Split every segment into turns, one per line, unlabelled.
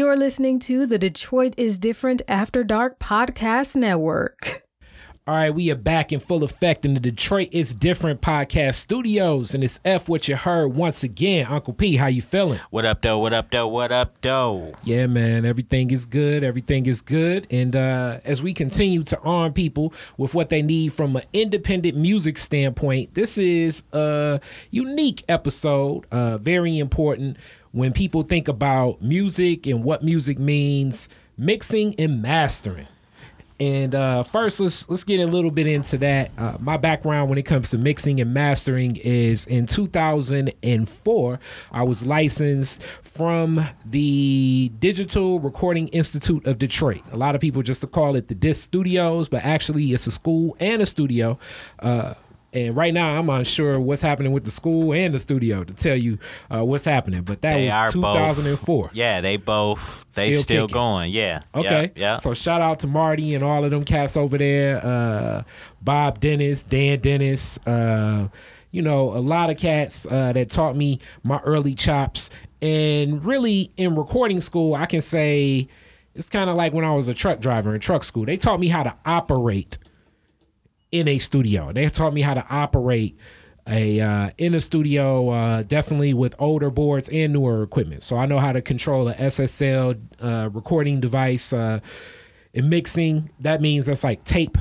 You're listening to the Detroit is Different After Dark Podcast Network.
All right, we are back in full effect in the Detroit is Different podcast studios, and it's F what you heard once again. Uncle P, how you feeling?
What up, though? What up, though? What up, though?
Yeah, man, everything is good. Everything is good, and uh, as we continue to arm people with what they need from an independent music standpoint, this is a unique episode. Uh, very important when people think about music and what music means, mixing and mastering. And uh, first, let's let's get a little bit into that. Uh, my background when it comes to mixing and mastering is in 2004. I was licensed from the Digital Recording Institute of Detroit. A lot of people just to call it the Disc Studios, but actually it's a school and a studio. Uh, and right now, I'm unsure what's happening with the school and the studio to tell you uh, what's happening. But that
They
was 2004.
Both, yeah, they both they
Still
still, going. Yeah.
Okay.
Yeah. yeah.
So shout out to Marty and all of them cats over there. Uh, Bob Dennis, Dan Dennis. Uh, you know, a lot of cats uh, that taught me my early chops. And really, in recording school, I can say it's kind of like when I was a truck driver in truck school. They taught me how to operate in a studio. They taught me how to operate a uh, in a studio, uh, definitely with older boards and newer equipment. So I know how to control a SSL uh, recording device. Uh, in mixing, that means that's like tape,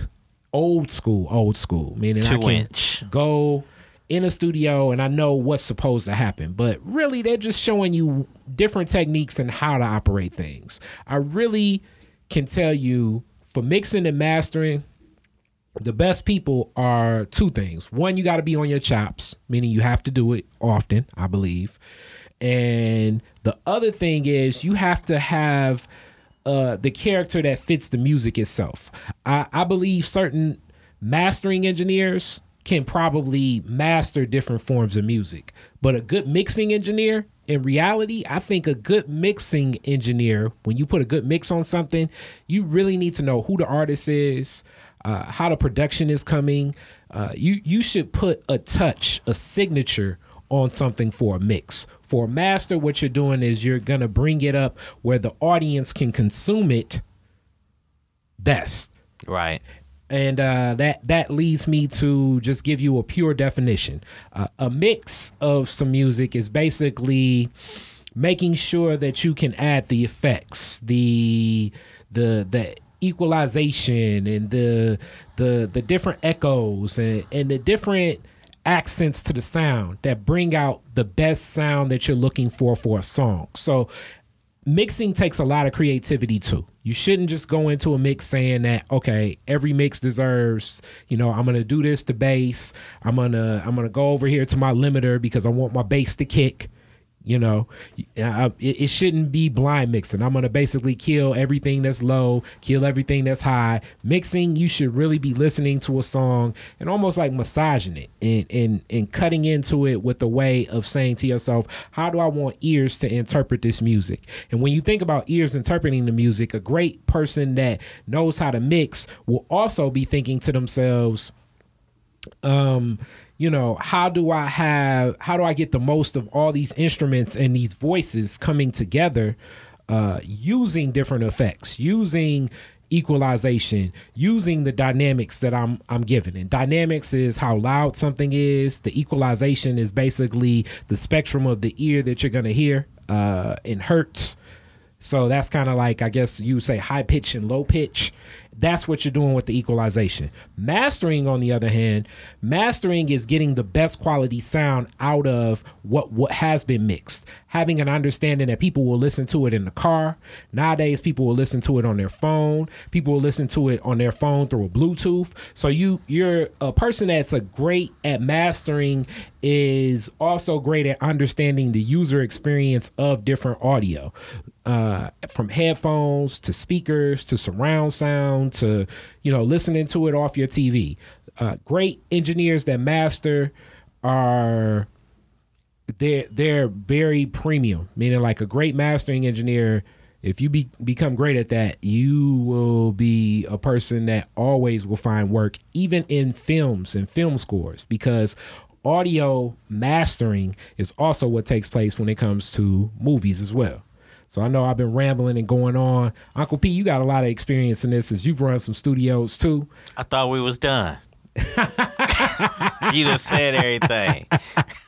old school, old school. Meaning I can
inch.
go in a studio and I know what's supposed to happen. But really, they're just showing you different techniques and how to operate things. I really can tell you for mixing and mastering, the best people are two things. One, you got to be on your chops, meaning you have to do it often, I believe. And the other thing is you have to have uh, the character that fits the music itself. I, I believe certain mastering engineers can probably master different forms of music, but a good mixing engineer, in reality, I think a good mixing engineer, when you put a good mix on something, you really need to know who the artist is, uh, how the production is coming. Uh, you you should put a touch, a signature on something for a mix. For a master, what you're doing is you're gonna bring it up where the audience can consume it best.
Right.
And uh, that that leads me to just give you a pure definition. Uh, a mix of some music is basically making sure that you can add the effects, the the the equalization, and the the the different echoes and, and the different accents to the sound that bring out the best sound that you're looking for for a song. So mixing takes a lot of creativity too. You shouldn't just go into a mix saying that okay, every mix deserves, you know, I'm going to do this to bass. I'm going to I'm going to go over here to my limiter because I want my bass to kick. You know, it, it shouldn't be blind mixing. I'm to basically kill everything that's low, kill everything that's high. Mixing, you should really be listening to a song and almost like massaging it and, and, and cutting into it with the way of saying to yourself, how do I want ears to interpret this music? And when you think about ears interpreting the music, a great person that knows how to mix will also be thinking to themselves, um you know how do i have how do i get the most of all these instruments and these voices coming together uh using different effects using equalization using the dynamics that i'm i'm given? And dynamics is how loud something is. The equalization is basically the spectrum of the ear that you're to hear uh in hertz. So that's kind of like I guess you say high pitch and low pitch. That's what you're doing with the equalization. Mastering, on the other hand, mastering is getting the best quality sound out of what what has been mixed. Having an understanding that people will listen to it in the car. Nowadays, people will listen to it on their phone. People will listen to it on their phone through a Bluetooth. So you you're a person that's a great at mastering is also great at understanding the user experience of different audio uh, from headphones to speakers to surround sound to you know listening to it off your TV. Uh, great engineers that master are they're they're very premium, meaning like a great mastering engineer. If you be, become great at that, you will be a person that always will find work, even in films and film scores, because audio mastering is also what takes place when it comes to movies as well. So I know I've been rambling and going on. Uncle P, you got a lot of experience in this as you've run some studios too.
I thought we was done. you just said everything.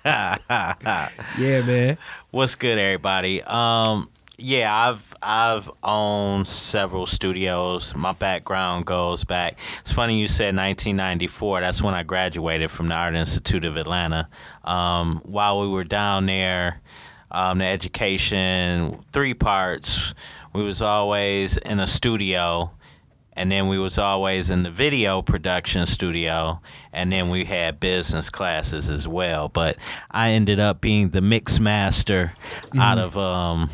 Yeah, man.
What's good, everybody? Um, yeah, I've I've owned several studios. My background goes back. It's funny you said 1994. That's when I graduated from the Art Institute of Atlanta. Um, while we were down there, um, the education three parts. We was always in a studio and then we was always in the video production studio and then we had business classes as well. But i ended up being the mix master out of um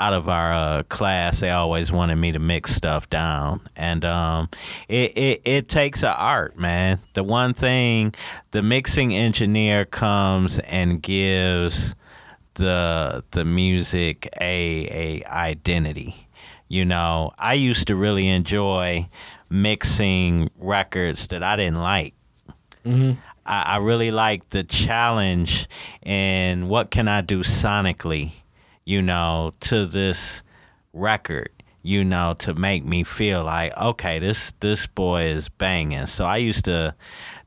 out of our uh, class. They always wanted me to mix stuff down. And um it, it it takes a art man. The one thing the mixing engineer comes and gives the the music a a identity you know, I used to really enjoy mixing records that I didn't like. Mm-hmm. I, I really like the challenge and what can I do sonically, you know, to this record, you know, to make me feel like, okay, this this boy is banging. So I used to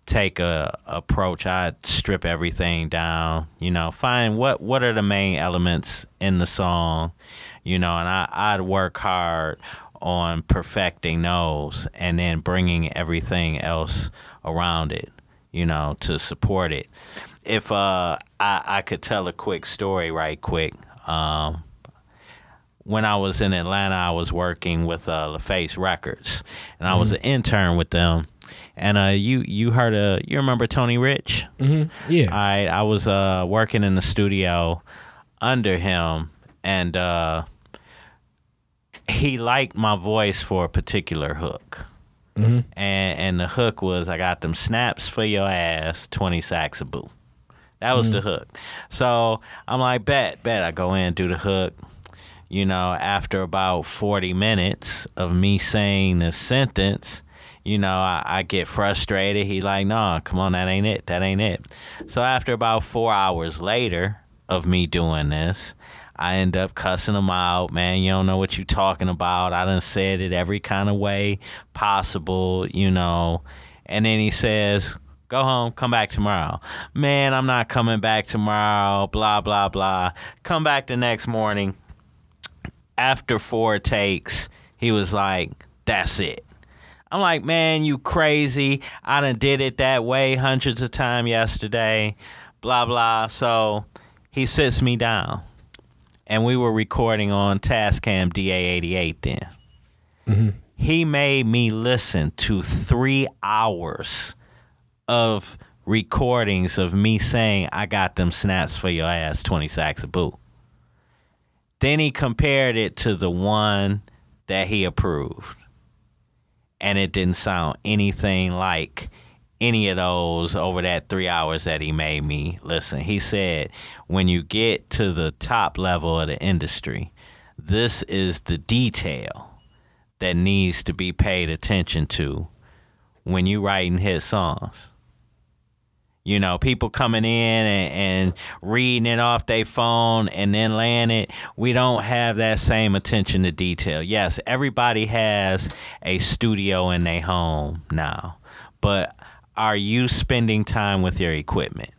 take a approach. I'd strip everything down, you know, find what what are the main elements in the song, you know, and I, I'd work hard on perfecting those and then bringing everything else around it, you know, to support it. If uh, I, I could tell a quick story right quick. Um, when I was in Atlanta, I was working with uh, LaFace Records, and I was an intern with them. And uh, you you heard a you remember Tony Rich?
Mm-hmm. Yeah.
I I was uh working in the studio under him and uh he liked my voice for a particular hook.
Mm-hmm.
And and the hook was I got them snaps for your ass, 20 sacks of boo. That was the hook. So I'm like, bet, bet. I go in, do the hook. You know, after about 40 minutes of me saying the sentence, you know, I, I get frustrated. He like, nah, come on, that ain't it. That ain't it. So after about four hours later of me doing this, I end up cussing him out, man. You don't know what you're talking about. I done said it every kind of way possible, you know. And then he says, Go home, come back tomorrow. Man, I'm not coming back tomorrow, blah, blah, blah. Come back the next morning. After four takes, he was like, That's it. I'm like, man, you crazy. I done did it that way hundreds of times yesterday, blah, blah. So he sits me down. And we were recording on Tascam DA88 then. Mm-hmm. He made me listen to three hours of recordings of me saying, I got them snaps for your ass, 20 sacks of boo. Then he compared it to the one that he approved. And it didn't sound anything like any of those over that three hours that he made me listen. He said, when you get to the top level of the industry, this is the detail that needs to be paid attention to when you're writing hit songs. You know, people coming in and, and reading it off their phone and then laying it. We don't have that same attention to detail. Yes, everybody has a studio in their home now, but are you spending time with your equipment?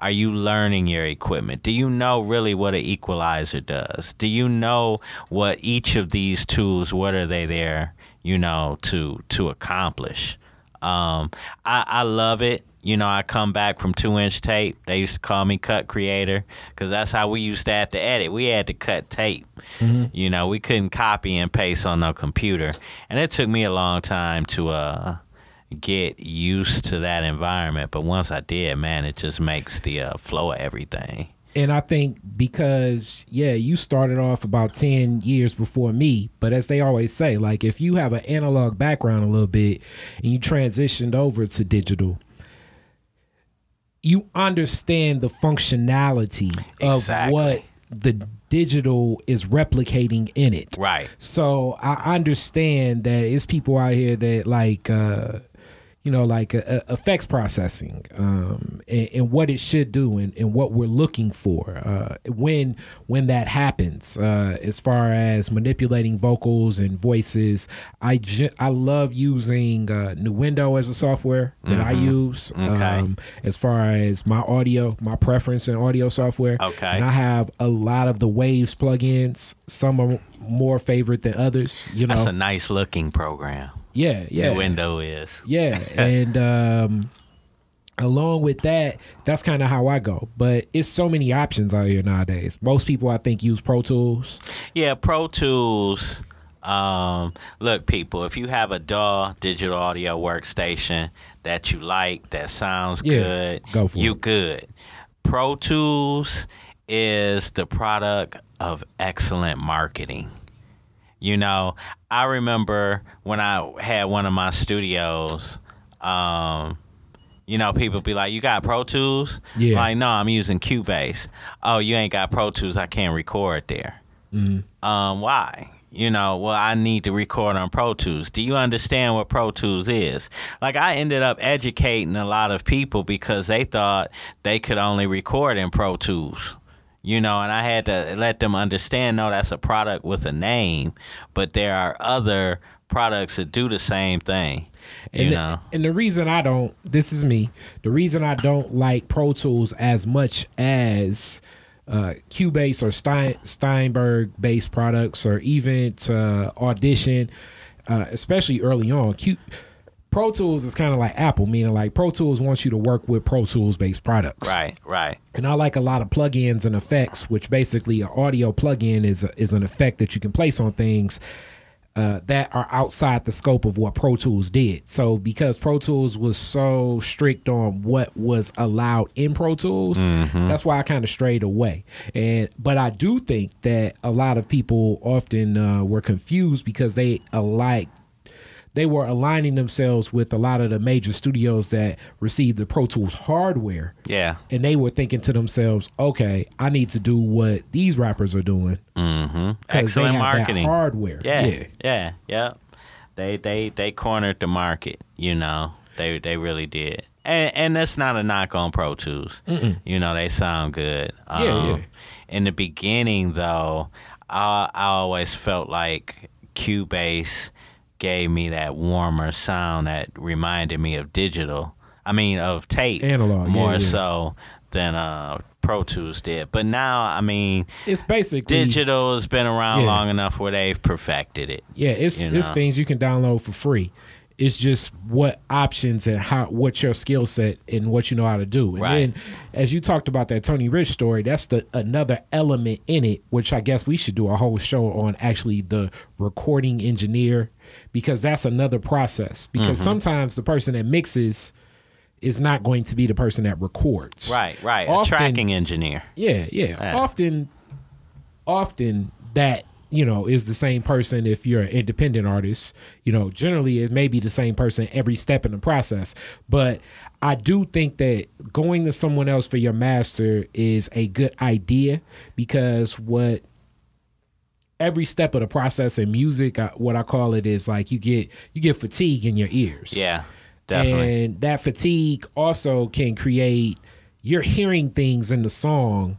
Are you learning your equipment? Do you know really what an equalizer does? Do you know what each of these tools, what are they there, you know, to to accomplish? Um, I, I love it. You know, I come back from two inch tape. They used to call me cut creator because that's how we used to have to edit. We had to cut tape. You know, we couldn't copy and paste on no computer, and it took me a long time to uh get used to that environment. But once I did, man, it just makes the uh, flow of everything.
And I think because, yeah, you started off about 10 years before me, but as they always say, like if you have an analog background a little bit and you transitioned over to digital, you understand the functionality of what the digital is replicating in it.
Right.
So I understand that it's people out here that like uh you know, like uh, uh, effects processing um, and, and, what it should do and, and what we're looking for uh, when when that happens. Uh, as far as manipulating vocals and voices, I ju- I love using uh, Nuendo as a software that mm-hmm. I use. Okay. Um, as far as my audio, my preference in audio software.
Okay.
And I have a lot of the Waves plugins. Some are more favorite than others. You know,
that's a nice looking program.
Yeah, yeah.
Window is.
Yeah, and um, along with that, that's kind of how I go. But it's so many options out here nowadays. Most people, I think, use Pro Tools.
Yeah, Pro Tools. Um, look, people, if you have a DAW digital audio workstation that you like, that sounds yeah, good,
go for
you
it.
good. Pro Tools is the product of excellent marketing. You know, I remember when I had one of my studios, um, you know, people be like, "You got Pro Tools?"
Yeah.
Like, no, I'm using Cubase. Oh, you ain't got Pro Tools. I can't record there.
Mm-hmm.
Um, why? You know, well, I need to record on Pro Tools. Do you understand what Pro Tools is? Like, I ended up educating a lot of people because they thought they could only record in Pro Tools you know, and I had to let them understand no, that's a product with a name, but there are other products that do the same thing. You
and
know,
the, and the reason I don't, this is me, the reason I don't like Pro Tools as much as uh, Cubase or Stein, Steinberg based products or even uh, Audition, uh, especially early on. Q, Pro Tools is kind of like Apple, meaning like Pro Tools wants you to work with Pro Tools based products.
Right, right.
And I like a lot of plugins and effects, which basically an audio plugin is a, is an effect that you can place on things uh, that are outside the scope of what Pro Tools did. So because Pro Tools was so strict on what was allowed in Pro Tools, mm-hmm. that's why I kind of strayed away. And but I do think that a lot of people often uh, were confused because they alike they were aligning themselves with a lot of the major studios that received the Pro Tools hardware.
Yeah.
And they were thinking to themselves, okay, I need to do what these rappers are doing.
Mm-hmm. Excellent marketing.
hardware.
Yeah. Yeah. Yeah. Yeah. They they they cornered the market, you know. They they really did. And, and that's not a knock on Pro Tools.
Mm-mm.
You know, they sound good.
Um, yeah, yeah.
In the beginning, though, I, I always felt like Cubase gave me that warmer sound that reminded me of digital. I mean, of tape,
analog,
more
yeah, yeah.
so than uh, Pro Tools did. But now, I mean,
it's basically
digital has been around yeah. long enough where they've perfected it.
Yeah, it's
you know?
it's things you can download for free. It's just what options and how what your skill set and what you know how to do. And
right.
then as you talked about that Tony Rich story, that's the another element in it, which I guess we should do a whole show on actually the recording engineer because that's another process. Because mm-hmm. sometimes the person that mixes is not going to be the person that records.
Right, right. Often, a tracking engineer.
Yeah, yeah, yeah. Often often that you know is the same person if you're an independent artist you know generally it may be the same person every step in the process but i do think that going to someone else for your master is a good idea because what every step of the process in music what i call it is like you get you get fatigue in your ears
yeah definitely
and that fatigue also can create you're hearing things in the song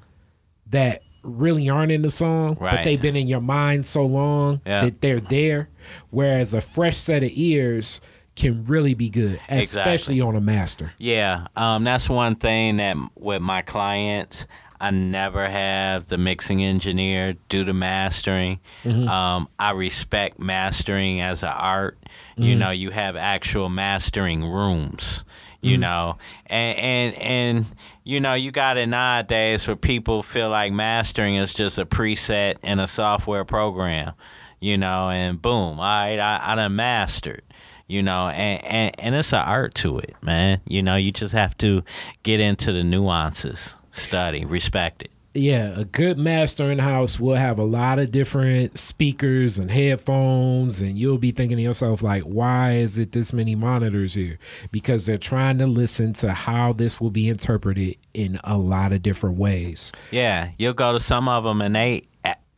that really aren't in the song,
right.
but they've been in your mind so long
yeah.
that they're there. Whereas a fresh set of ears can really be good, especially
exactly.
on a master.
Yeah, um, that's one thing that with my clients, I never have the mixing engineer do the mastering.
Mm-hmm.
Um, I respect mastering as an art. Mm-hmm. You know, you have actual mastering rooms. You mm-hmm. know, and and and you know, you got it nowadays where people feel like mastering is just a preset in a software program, you know, and boom, all right, I, I done mastered, you know, and, and, and it's an art to it, man. You know, you just have to get into the nuances, study, respect it
yeah, a good mastering house will have a lot of different speakers and headphones, and you'll be thinking to yourself, like, why is it this many monitors here? Because they're trying to listen to how this will be interpreted in a lot of different ways.
Yeah, you'll go to some of them and they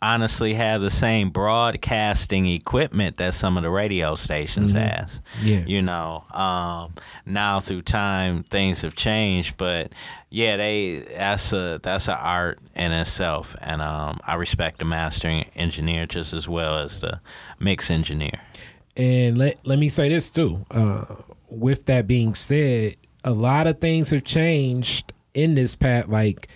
honestly have the same broadcasting equipment that some of the radio stations has.
Yeah.
You know, um, now through time things have changed, but yeah, they that's a that's an art in itself, and um, I respect the mastering engineer just as well as the mix engineer.
And let let me say this too. Uh, with that being said, a lot of things have changed in this path. Like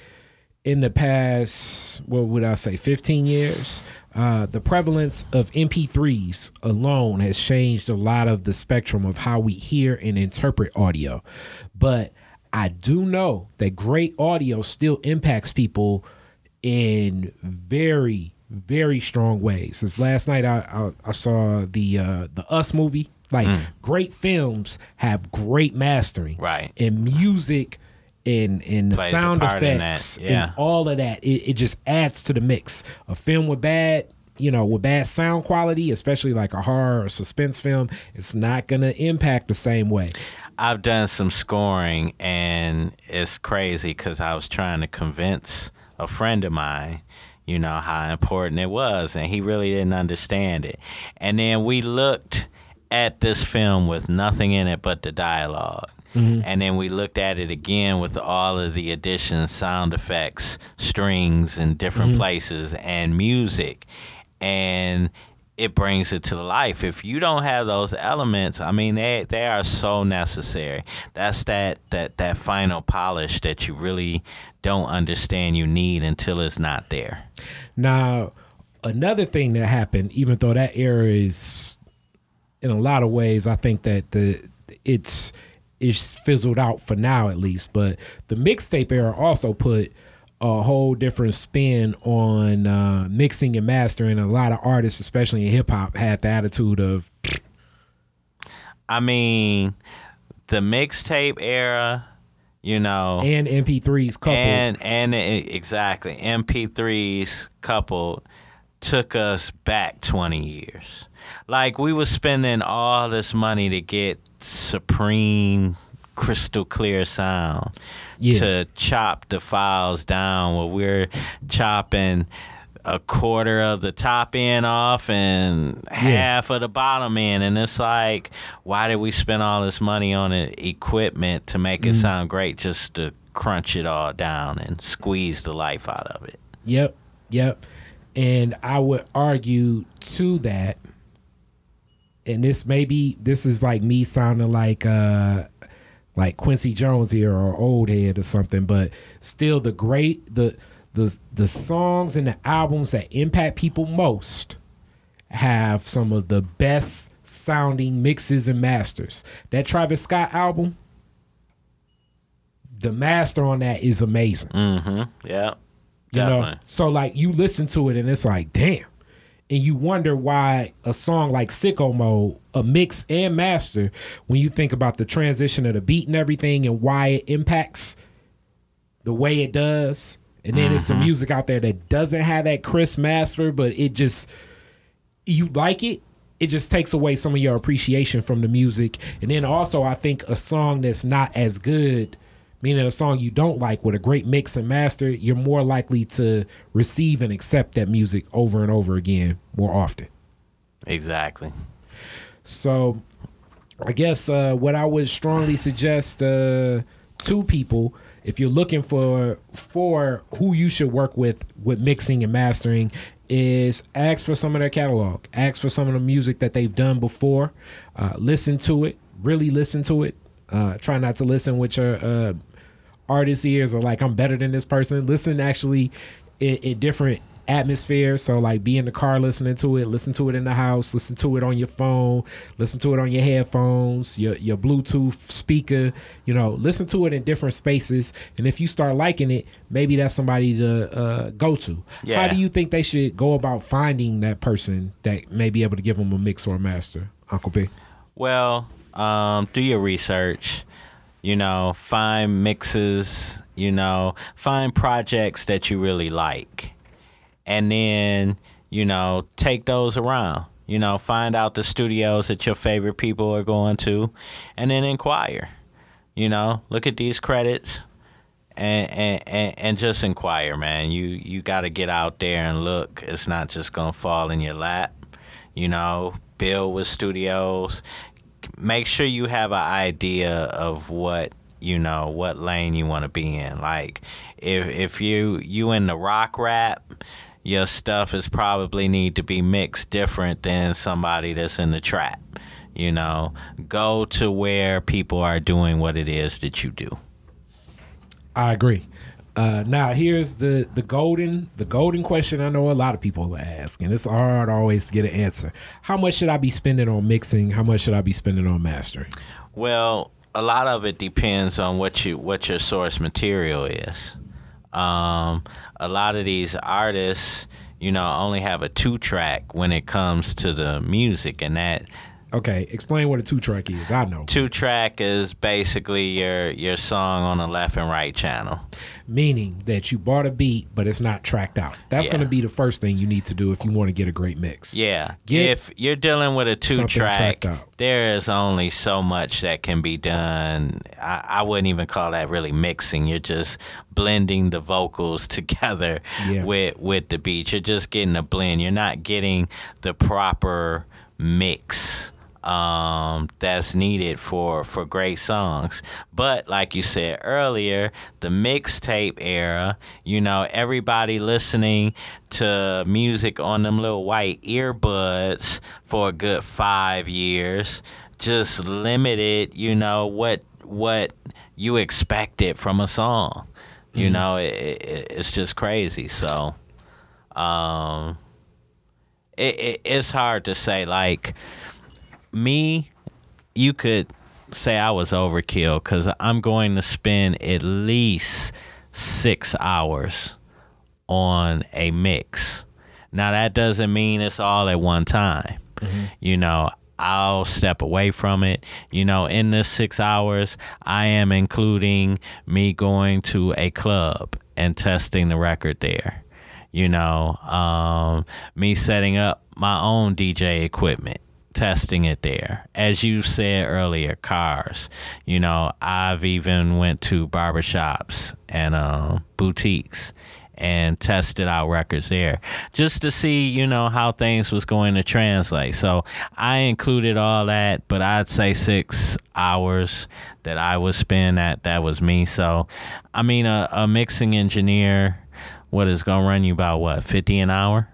in the past, what would I say, fifteen years? Uh, the prevalence of MP3s alone has changed a lot of the spectrum of how we hear and interpret audio. But I do know that great audio still impacts people in very, very strong ways. Since last night, I I, I saw the uh, the Us movie. Like great films have great mastering,
Right.
And music and and the
Plays
sound
part in that,
effects
yeah.
and all of that. It, it just adds to the mix. A film with bad. You know, with bad sound quality, especially like a horror or suspense film, it's not gonna impact the same way.
I've done some scoring, and it's crazy because I was trying to convince a friend of mine, you know, how important it was, and he really didn't understand it. And then we looked at this film with nothing in it but the dialog mm-hmm. And then we looked at it again with all of the additions, sound effects, strings in different mm-hmm. places, and music. And it brings it to life. If you don't have those elements, I mean they they are so necessary. That's that that that final polish that you really don't understand you need until it's not there.
Now, another thing that happened, even though that era is, in a lot of ways, I think that the it's it's fizzled out for now at least. But the mixtape era also put a whole different spin on uh, mixing and mastering. A lot of artists, especially in hip hop, had the attitude of
I mean, the mixtape era, you know,
and MP3s coupled.
and and exactly MP3s coupled took us back 20 years. Like we were spending all this money to get supreme crystal clear sound
Yeah.
to chop the files down where we're chopping a quarter of the top end off and half of the bottom end and it's like why did we spend all this money on equipment to make it sound great just to crunch it all down and squeeze the life out of it
Yep, yep. And I would argue to that, and this maybe this is like me sounding like uh like Quincy Jones here or old head or something, but still the great the the the songs and the albums that impact people most have some of the best sounding mixes and masters. That Travis Scott album, the master on that is amazing.
mm-hmm yeah
You
definitely
know, so like you listen to it and it's like, damn. And you wonder why a song like Sicko Mode, a mix and master, when you think about the transition of the beat and everything and why it impacts the way it does. And then there's some mm-hmm. music out there that doesn't have that crisp master, but it just you like it. It just takes away some of your appreciation from the music. And then also I think a song that's not as good meaning a song you don't like with a great mix and master, you're more likely to receive and accept that music over and over again more often.
exactly
So, I guess uh, what I would strongly suggest uh, to people, if you're looking for for who you should work with with mixing and mastering, is ask for some of their catalog, ask for some of the music that they've done before, uh, listen to it, really listen to it. Uh, try not to listen with your uh, artist ears or like I'm better than this person. Listen actually in, in different atmospheres. So like be in the car listening to it, listen to it in the house, listen to it on your phone, listen to it on your headphones, your your Bluetooth speaker. You know, listen to it in different spaces. And if you start liking it, maybe that's somebody to uh, go to. How do you think they should go about finding that person that may be able to give them a mix or a master, Uncle P?
Well, um, do your research. You know, find mixes. You know, find projects that you really like, and then you know take those around. You know, find out the studios that your favorite people are going to, and then inquire. You know, look at these credits, and, and, and, just inquire, man. You you got to get out there and look. It's not just gonna fall in your lap. You know, build with studios. Make sure you have an idea of what you know what lane you want to be in. Like if if you you in the rock rap, your stuff is probably need to be mixed different than somebody that's in the trap. You know, go to where people are doing what it is that you do.
I agree. Uh, now here's the the golden the golden question I know a lot of people ask, and it's hard always to get an answer. How much should I be spending on mixing? How much should I be spending on mastering?
Well, a lot of it depends on what you what your source material is. Um, a lot of these artists, you know, only have a two track when it comes to the music, and that
Okay, explain what a two track is. I know.
two track is basically your your song on the left and right channel.
Meaning that you bought a beat, but it's not tracked out. That's
Yeah.
going to be the first thing you need to do if you want to get a great mix.
Yeah.
Get
if you're dealing with a two track, there is only so much that can be done. I, I wouldn't even call that really mixing. You're just blending the vocals together
Yeah.
with with the beat. You're just getting a blend. You're not getting the proper mix um, that's needed for for great songs. But like you said earlier, the mixtape era, you know, everybody listening to music on them little white earbuds for a good five years just limited, you know, what what you expected from a song. You know, it, it, it's just crazy. So, um, it, it it's hard to say. Like me, you could say I was overkill because I'm going to spend at least six hours on a mix. Now that doesn't mean it's all at one time. You know, I'll step away from it. You know, in this six hours, I am including me going to a club and testing the record there. You know, um, me setting up my own DJ equipment, testing it there. As you said earlier, cars. You know, I've even went to barbershops and um, boutiques and tested out records there just to see you know how things was going to translate so i included all that but i'd say six hours that i would spend that that was me so i mean a, a mixing engineer what is gonna run you about what 50 an hour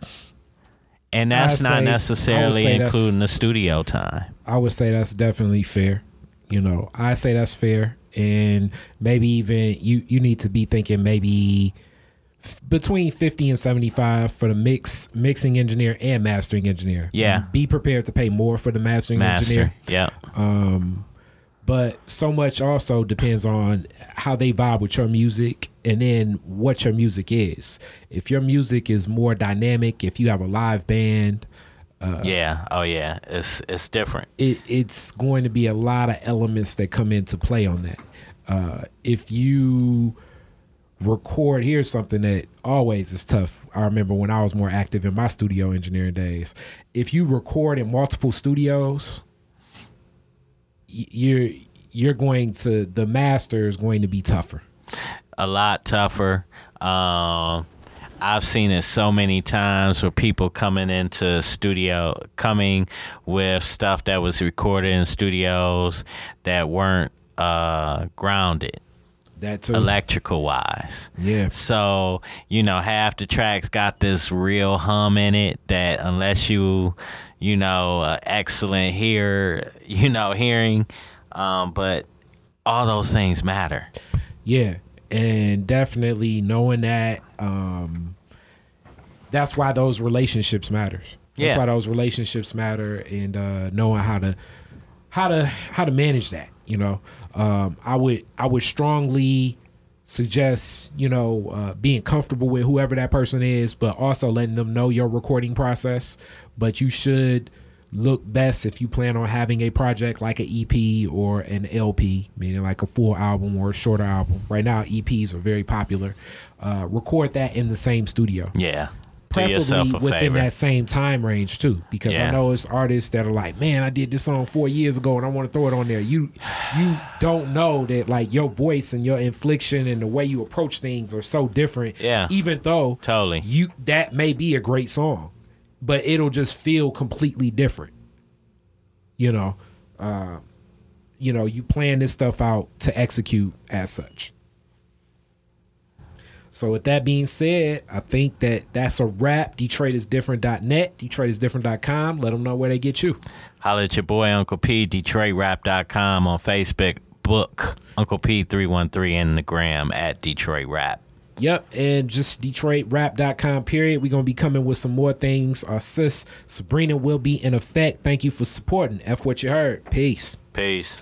and that's not
say-
necessarily including the studio time
I would say that's definitely fair. You know, I say that's fair, and maybe even you you need to be thinking maybe f- between fifty and seventy five for the mix mixing engineer and mastering engineer.
Yeah.
be prepared to pay more for the mastering
master
engineer.
yeah
Um, but so much also depends on how they vibe with your music and then what your music is. If your music is more dynamic, if you have a live band,
yeah oh yeah it's it's different
it, it's going to be a lot of elements that come into play on that. Uh, if you record, here's something that always is tough. I remember when I was more active in my studio engineering days. If you record in multiple studios, you're you're going to the master is going to be tougher.
A lot tougher. Um, I've seen it so many times where people coming into studio, coming with stuff that was recorded in studios that weren't uh, grounded
That too.
electrical wise.
yeah.
So, you know, half the tracks got this real hum in it that unless you, you know, uh, excellent hear, you know, hearing, um, but all those things matter.
Yeah, and definitely knowing that um that's why those relationships matters. That's
Yeah.
why those relationships matter and uh knowing how to how to how to manage that, you know. Um I would I would strongly suggest, you know, uh being comfortable with whoever that person is, but also letting them know your recording process, but you should look best if you plan on having a project like an EP or an LP, meaning like a full album or a shorter album. Right now, EPs are very popular. Uh, record that in the same studio.
Yeah.
preferably within
favor.
that same time range too because i know it's artists that are like man i did this song four years ago and i want to throw it on there you you don't know that like your voice and your infliction and the way you approach things are so different
Yeah.
even though
Totally.
you that may be a great song but it'll just feel completely different you know uh you know you plan this stuff out to execute as such so with that being said, I think that that's a wrap. DetroitisDifferent.net, DetroitisDifferent.com. Let them know where they get you.
Holla at your boy Uncle P, DetroitRap.com on Facebook, book Uncle P313 in the gram at Detroit Rap.
Yep, and just DetroitRap.com, period. We're going to be coming with some more things. Our sis, Sabrina, will be in effect. Thank you for supporting. F what you heard. Peace.
Peace.